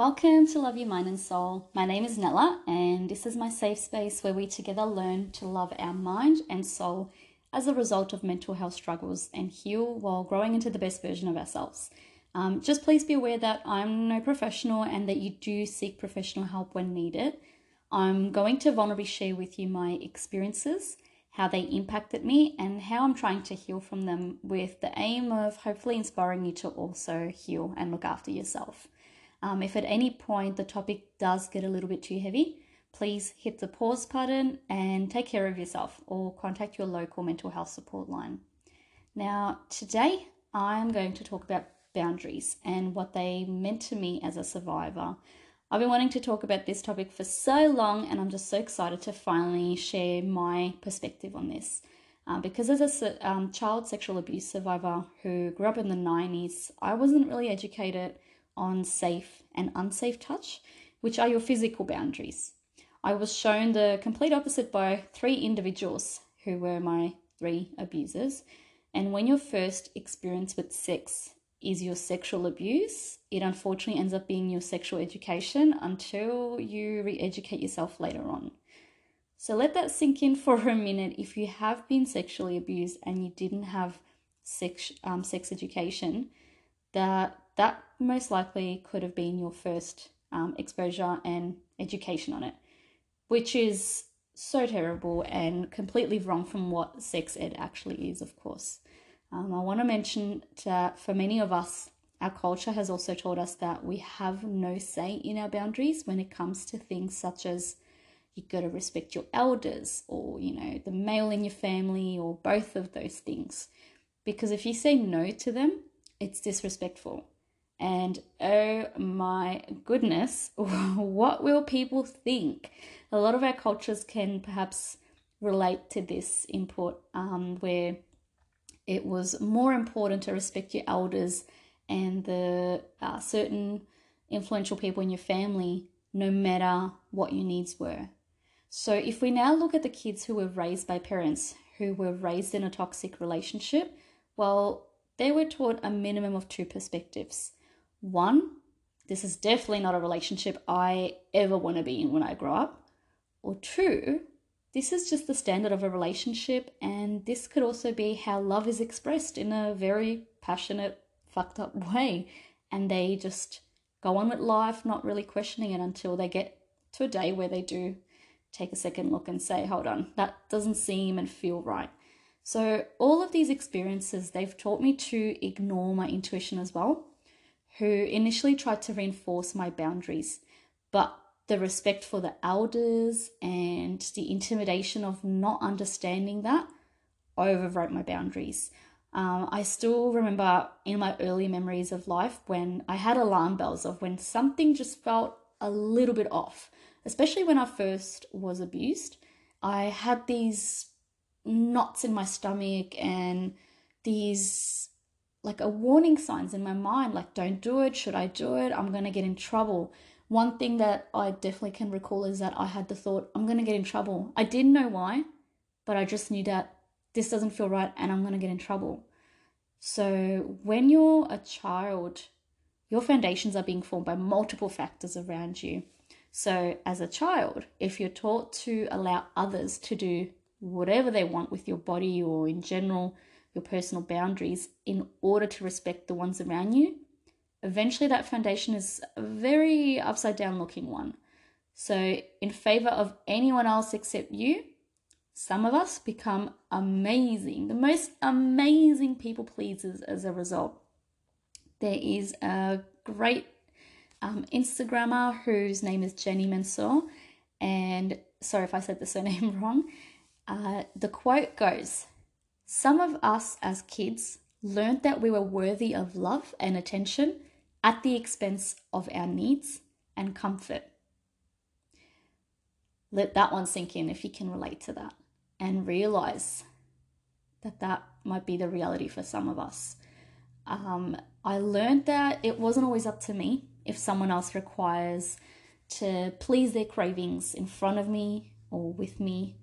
Welcome to Love Your Mind and Soul. My name is Nella, and this is my safe space where we together learn to love our mind and soul as a result of mental health struggles and heal while growing into the best version of ourselves. Um, just please be aware that I'm no professional and that you do seek professional help when needed. I'm going to vulnerably share with you my experiences, how they impacted me, and how I'm trying to heal from them with the aim of hopefully inspiring you to also heal and look after yourself. Um, if at any point the topic does get a little bit too heavy, please hit the pause button and take care of yourself or contact your local mental health support line. Now, today I'm going to talk about boundaries and what they meant to me as a survivor. I've been wanting to talk about this topic for so long, and I'm just so excited to finally share my perspective on this. Uh, because as a um, child sexual abuse survivor who grew up in the 90s, I wasn't really educated on safe and unsafe touch, which are your physical boundaries. I was shown the complete opposite by three individuals who were my three abusers. And when your first experience with sex is your sexual abuse, it unfortunately ends up being your sexual education until you re educate yourself later on. So let that sink in for a minute. If you have been sexually abused and you didn't have sex, um, sex education, that that most likely could have been your first um, exposure and education on it, which is so terrible and completely wrong from what sex ed actually is, of course. Um, I want to mention that for many of us, our culture has also taught us that we have no say in our boundaries when it comes to things such as you've got to respect your elders or, you know, the male in your family or both of those things. Because if you say no to them, it's disrespectful. And oh my goodness, what will people think? A lot of our cultures can perhaps relate to this input um, where it was more important to respect your elders and the uh, certain influential people in your family no matter what your needs were. So, if we now look at the kids who were raised by parents who were raised in a toxic relationship, well, they were taught a minimum of two perspectives one, this is definitely not a relationship I ever want to be in when I grow up. Or two, this is just the standard of a relationship, and this could also be how love is expressed in a very passionate, fucked up way. And they just go on with life, not really questioning it until they get to a day where they do take a second look and say, hold on, that doesn't seem and feel right. So, all of these experiences, they've taught me to ignore my intuition as well who initially tried to reinforce my boundaries, but the respect for the elders and the intimidation of not understanding that overwrote my boundaries. Um, I still remember in my early memories of life when I had alarm bells of when something just felt a little bit off, especially when I first was abused. I had these knots in my stomach and these like a warning signs in my mind like don't do it. Should i do it? I'm going to get in trouble. One thing that i definitely can recall is that i had the thought i'm going to get in trouble. I didn't know why but i just knew that this doesn't feel right and i'm going to get in trouble. So when you're a child your foundations are being formed by multiple factors around you. So as a child if you're taught to allow others to do whatever they want with your body or in general your personal boundaries in order to respect the ones around you, eventually that foundation is a very upside down looking one. So, in favor of anyone else except you, some of us become amazing, the most amazing people pleasers as a result. There is a great um, Instagrammer whose name is Jenny Mansour, and sorry if I said the surname wrong. Uh, the quote goes some of us as kids learned that we were worthy of love and attention at the expense of our needs and comfort. Let that one sink in if you can relate to that and realize that that might be the reality for some of us. Um, I learned that it wasn't always up to me if someone else requires to please their cravings in front of me or with me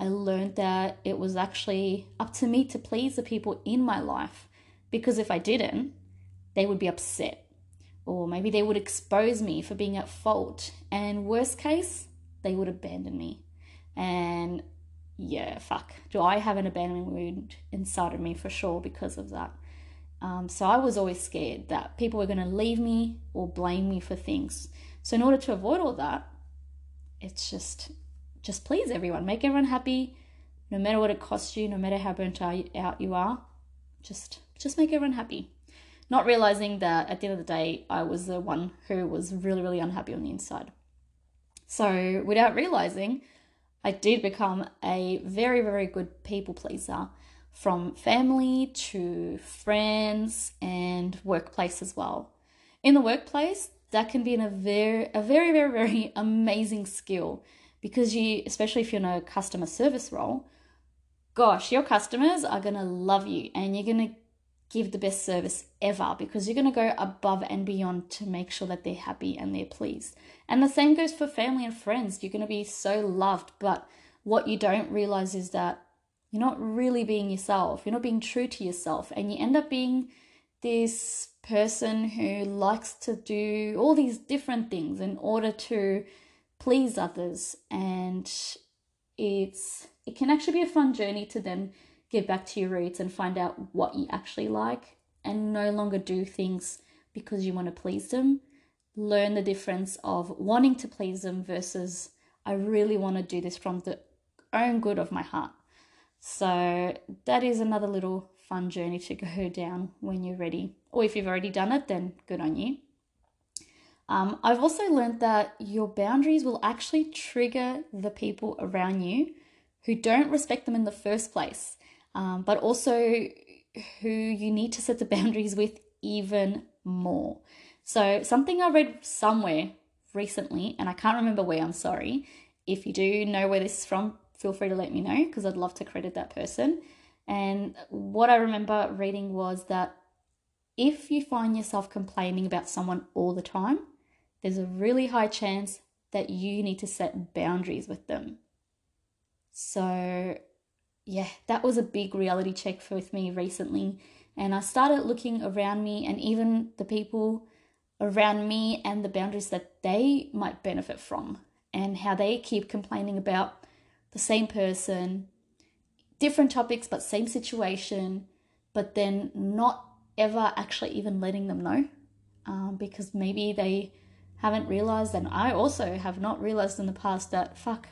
I learned that it was actually up to me to please the people in my life because if I didn't, they would be upset. or maybe they would expose me for being at fault. And worst case, they would abandon me. And yeah, fuck. Do I have an abandonment wound inside of me for sure because of that? Um, so I was always scared that people were going to leave me or blame me for things. So in order to avoid all that, it's just just please everyone, make everyone happy, no matter what it costs you, no matter how burnt out you are. Just just make everyone happy. Not realizing that at the end of the day, I was the one who was really really unhappy on the inside. So without realizing, I did become a very very good people pleaser from family to friends and workplace as well. In the workplace, that can be a very a very very very amazing skill because you especially if you're in a customer service role, gosh, your customers are going to love you and you're going to give the best service ever because you're going to go above and beyond to make sure that they're happy and they're pleased. And the same goes for family and friends. You're going to be so loved, but what you don't realize is that you're not really being yourself. You're not being true to yourself. And you end up being this person who likes to do all these different things in order to please others. And it's it can actually be a fun journey to then get back to your roots and find out what you actually like and no longer do things because you want to please them. Learn the difference of wanting to please them versus I really want to do this from the own good of my heart. So that is another little fun journey to go down when you're ready. Or if you've already done it, then good on you. Um, I've also learned that your boundaries will actually trigger the people around you who don't respect them in the first place, um, but also who you need to set the boundaries with even more. So, something I read somewhere recently, and I can't remember where, I'm sorry. If you do know where this is from, feel free to let me know because I'd love to credit that person. And what I remember reading was that if you find yourself complaining about someone all the time, there's a really high chance that you need to set boundaries with them. So, yeah, that was a big reality check for with me recently. And I started looking around me and even the people around me and the boundaries that they might benefit from and how they keep complaining about the same person, different topics, but same situation, but then not ever actually even letting them know um, because maybe they haven't realized, and I also have not realized in the past that fuck,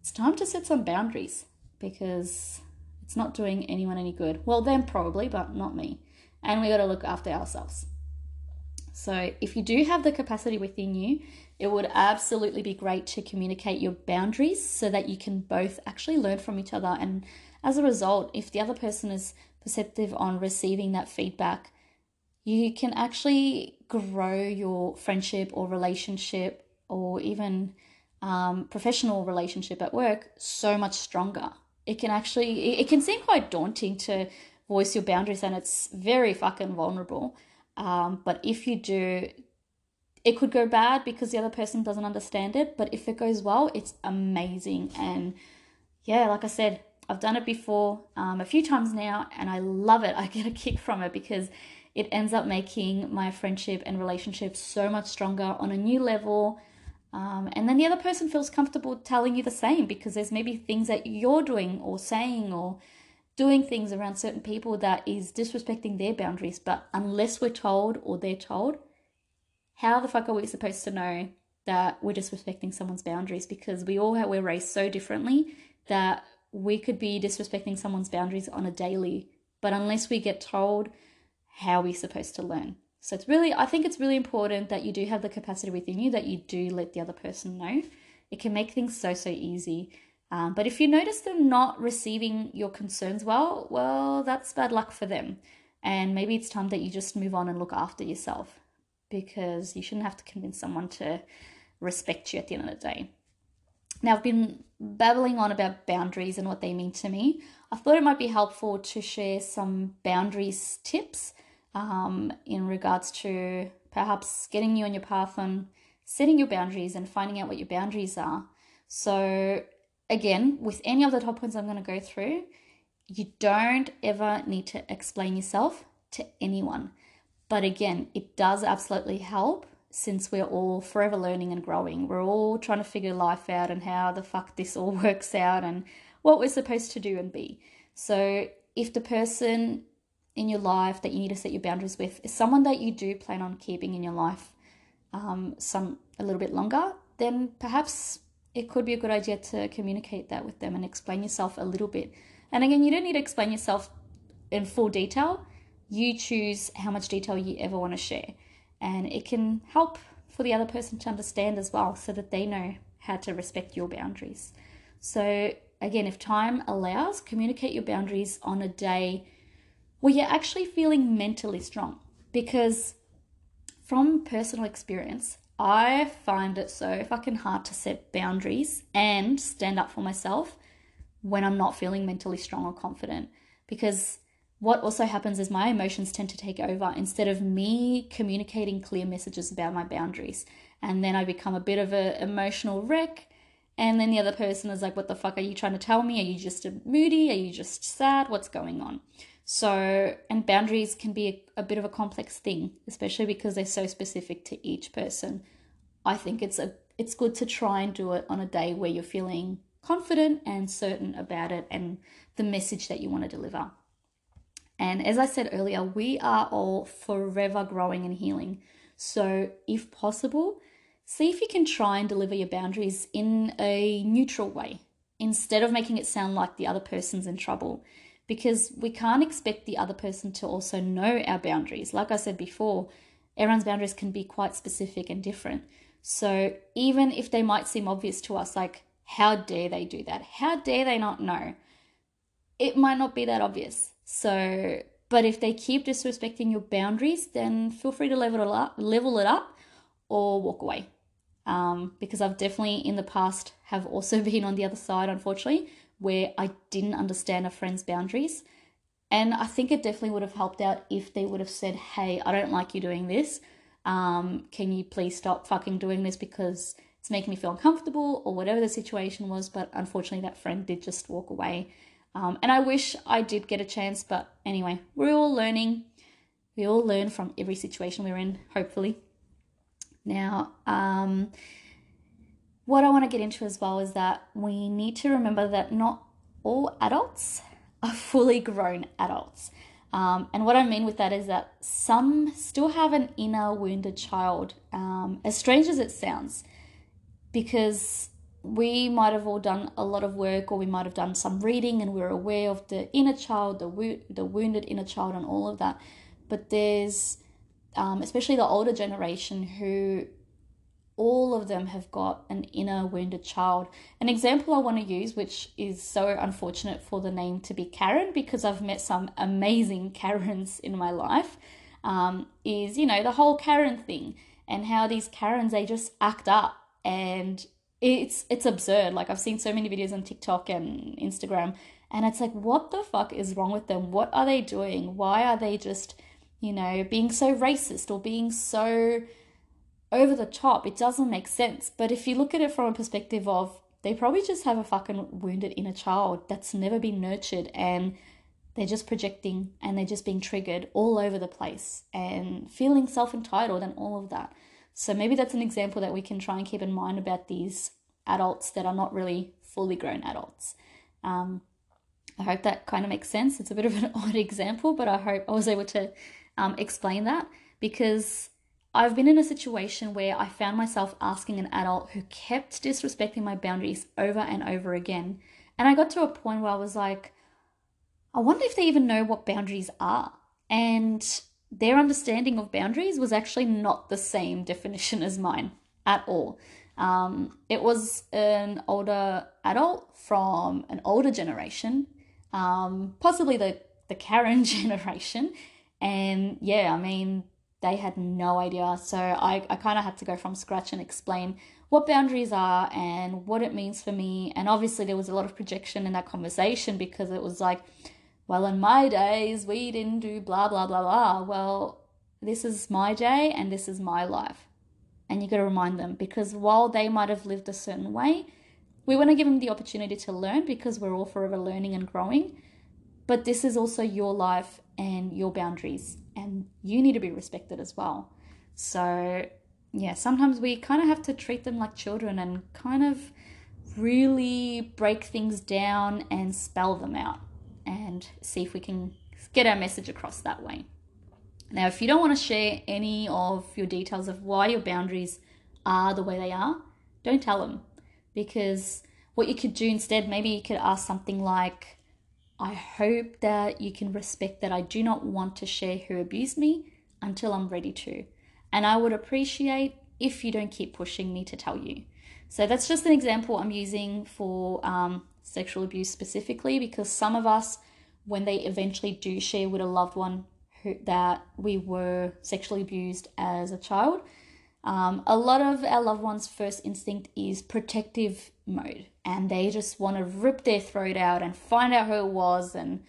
it's time to set some boundaries because it's not doing anyone any good. Well, them probably, but not me. And we got to look after ourselves. So, if you do have the capacity within you it would absolutely be great to communicate your boundaries so that you can both actually learn from each other. And as a result, if the other person is perceptive on receiving that feedback, you can actually grow your friendship or relationship or even um, professional relationship at work so much stronger. It can actually, it can seem quite daunting to voice your boundaries and it's very fucking vulnerable. Um, but if you do it could go bad because the other person doesn't understand it, but if it goes well, it's amazing. And yeah, like I said, I've done it before um, a few times now, and I love it. I get a kick from it because it ends up making my friendship and relationship so much stronger on a new level. Um, and then the other person feels comfortable telling you the same because there's maybe things that you're doing or saying or doing things around certain people that is disrespecting their boundaries. But unless we're told or they're told, how the fuck are we supposed to know that we're disrespecting someone's boundaries? Because we all have, we're raised so differently that we could be disrespecting someone's boundaries on a daily, but unless we get told, how we're we supposed to learn? So it's really, I think it's really important that you do have the capacity within you that you do let the other person know. It can make things so, so easy. Um, but if you notice them not receiving your concerns well, well, that's bad luck for them. And maybe it's time that you just move on and look after yourself because you shouldn't have to convince someone to respect you at the end of the day. Now, I've been babbling on about boundaries and what they mean to me. I thought it might be helpful to share some boundaries tips um, in regards to perhaps getting you on your path on setting your boundaries and finding out what your boundaries are. So, again, with any of the top points I'm going to go through, you don't ever need to explain yourself to anyone But again, it does absolutely help since we're all forever learning and growing. We're all trying to figure life out and how the fuck this all works out and what we're supposed to do and be. So if the person in your life that you need to set your boundaries with is someone that you do plan on keeping in your life um, some a little bit longer, then perhaps it could be a good idea to communicate that with them and explain yourself a little bit. And again, you don't need to explain yourself in full detail. You choose how much detail you ever want to share. And it can help for the other person to understand as well so that they know how to respect your boundaries. So, again, if time allows, communicate your boundaries on a day where you're actually feeling mentally strong. Because from personal experience, I find it so fucking hard to set boundaries and stand up for myself when I'm not feeling mentally strong or confident. Because what also happens is my emotions tend to take over instead of me communicating clear messages about my boundaries. And then I become a bit of an emotional wreck. And then the other person is like, What the fuck are you trying to tell me? Are you just moody? Are you just sad? What's going on? So, and boundaries can be a, a, bit of a complex thing, especially because they're so specific to each person. I think it's a it's good to try and do it on a day where you're feeling confident and certain about it and the message that you want to deliver. And as I said earlier, we are all forever growing and healing. So, if possible, see if you can try and deliver your boundaries in a neutral way instead of making it sound like the other person's in trouble because we can't expect the other person to also know our boundaries. Like I said before, everyone's boundaries can be quite specific and different. So even if they might seem obvious to us, like, how dare they do that? How dare they not know? It might not be that obvious. So, but if they keep disrespecting your boundaries, then feel free to level it up, level it up, or walk away. Um, because I've definitely in the past have also been on the other side, unfortunately, where I didn't understand a friend's boundaries. And I think it definitely would have helped out if they would have said, Hey, I don't like you doing this. Um, can you please stop fucking doing this because it's making me feel uncomfortable or whatever the situation was. But unfortunately, that friend did just walk away. Um, and I wish I did get a chance. But anyway, we're all learning. We all learn from every situation we're in, hopefully. Now, um, what I want to get into as well is that we need to remember that not all adults are fully grown adults. Um, and what I mean with that is that some still have an inner wounded child, um, as strange as it sounds, because we might have all done a lot of work or we might have done some reading and we're aware of the inner child, the, wo- the wounded inner child, and all of that. But there's, um, especially the older generation, who all of them have got an inner wounded child. An example I want to use, which is so unfortunate for the name to be Karen, because I've met some amazing Karens in my life, um, is, you know, the whole Karen thing and how these Karens, they just act up and it's it's absurd. Like I've seen so many videos on TikTok and Instagram and it's like what the fuck is wrong with them? What are they doing? Why are they just, you know, being so racist or being so over the top. It doesn't make sense. But if you look at it from a perspective of they probably just have a fucking wounded inner child that's never been nurtured and they're just projecting and they're just being triggered all over the place and feeling self entitled and all of that. So maybe that's an example that we can try and keep in mind about these adults that are not really fully grown adults. Um, I hope that kind of makes sense. It's a bit of an odd example, but I hope I was able to um, explain that because I've been in a situation where I found myself asking an adult who kept disrespecting my boundaries over and over again. And I got to a point where I was like, I wonder if they even know what boundaries are. And their understanding of boundaries was actually not the same definition as mine at all. Um, it was an older adult from an older generation, um, possibly the, the Karen generation. And yeah, I mean, they had no idea. So I, I kind of had to go from scratch and explain what boundaries are and what it means for me. And obviously, there was a lot of projection in that conversation because it was like, well, in my days, we didn't do blah, blah, blah, blah. Well, this is my day and this is my life. And you got to remind them because while they might have lived a certain way, we want to give them the opportunity to learn because we're all forever learning and growing. But this is also your life and your boundaries and you need to be respected as well. So, yeah, sometimes we kind of have to treat them like children and kind of really break things down and spell them out and see if we can get our message across that way. Now, if you don't want to share any of your details of why your boundaries are the way they are, don't tell them because what you could do instead, maybe you could ask something like, I hope that you can respect that I do not want to share who abused me until I'm ready to. And I would appreciate if you don't keep pushing me to tell you. So that's just an example I'm using for um, sexual abuse specifically because some of us, when they eventually do share with a loved one who, that we were sexually abused as a child, um, a lot of our loved ones' first instinct is protective mode, and they just want to rip their throat out and find out who it was and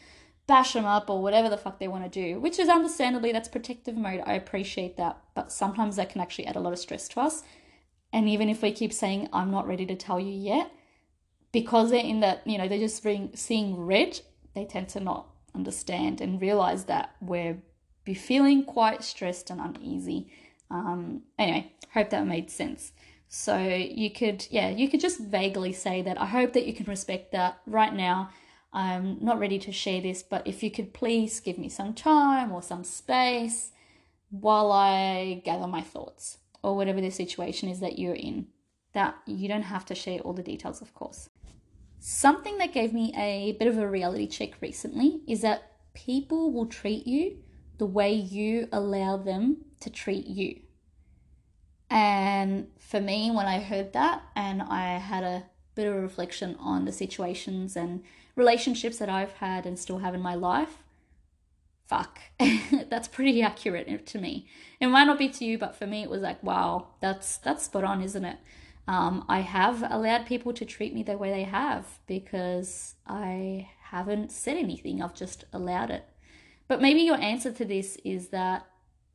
bash them up or whatever the fuck they want to do, which is understandably that's protective mode. I appreciate that, but sometimes that can actually add a lot of stress to us. And even if we keep saying, I'm not ready to tell you yet, because they're in that, you know, they're just seeing red, they tend to not understand and realize that we're be feeling quite stressed and uneasy. Um, anyway, hope that made sense. So you could, yeah, you could just vaguely say that I hope that you can respect that right now. I'm not ready to share this, but if you could please give me some time or some space while I gather my thoughts or whatever the situation is that you're in. That you don't have to share all the details, of course. Something that gave me a bit of a reality check recently is that people will treat you the way you allow them to treat you. And for me, when I heard that and I had a bit of a reflection on the situations and relationships that I've had and still have in my life, fuck, that's pretty accurate to me. It might not be to you, but for me, it was like, wow, that's that's spot on, isn't it? Um, I have allowed people to treat me the way they have because I haven't said anything. I've just allowed it. But maybe your answer to this is that,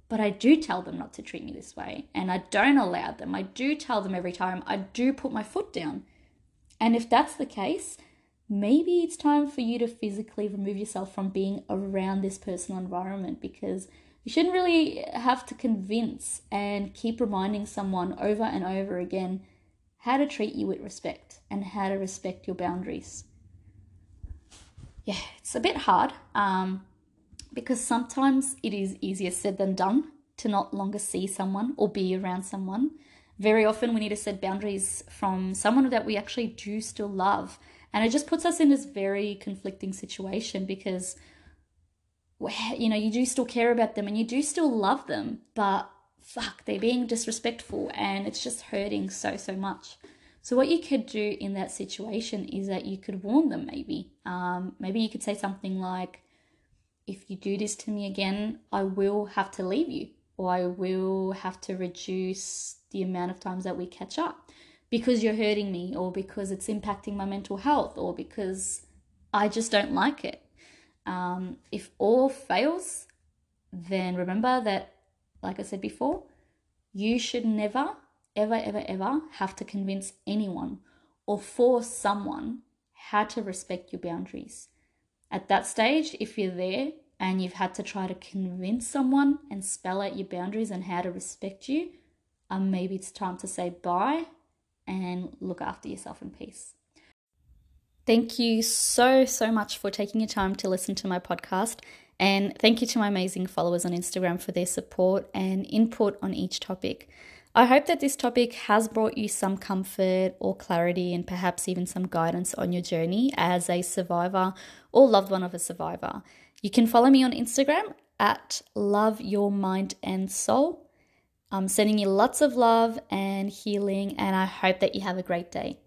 but I do tell them not to treat me this way, and I don't allow them. I do tell them every time. I do put my foot down. And if that's the case, maybe it's time for you to physically remove yourself from being around this personal environment because you shouldn't really have to convince and keep reminding someone over and over again how to treat you with respect and how to respect your boundaries. Yeah, it's a bit hard um, because sometimes it is easier said than done to not longer see someone or be around someone. Very often, we need to set boundaries from someone that we actually do still love and it just puts us in this very conflicting situation because, you know, you do still care about them and you do still love them, but fuck, they're being disrespectful and it's just hurting so, so much. So, what you could do in that situation is that you could warn them, maybe. Um, maybe you could say something like, if you do this to me again, I will have to leave you, or I will have to reduce the amount of times that we catch up because you're hurting me or because it's impacting my mental health or because I just don't like it. Um, if all fails, then remember that, like I said before, you should never, ever, ever, ever have to convince anyone or force someone how to respect your boundaries. At that stage, if you're there and you've had to try to convince someone and spell out your boundaries and how to respect you, um, maybe it's time to say bye and look after yourself in peace. Thank you so, so much for taking your time to listen to my podcast. And thank you to my amazing followers on Instagram for their support and input on each topic. I hope that this topic has brought you some comfort or clarity and perhaps even some guidance on your journey as a survivor or loved one of a survivor. You can follow me on Instagram at Love Your Mind and Soul. I'm sending you lots of love and healing, and I hope that you have a great day.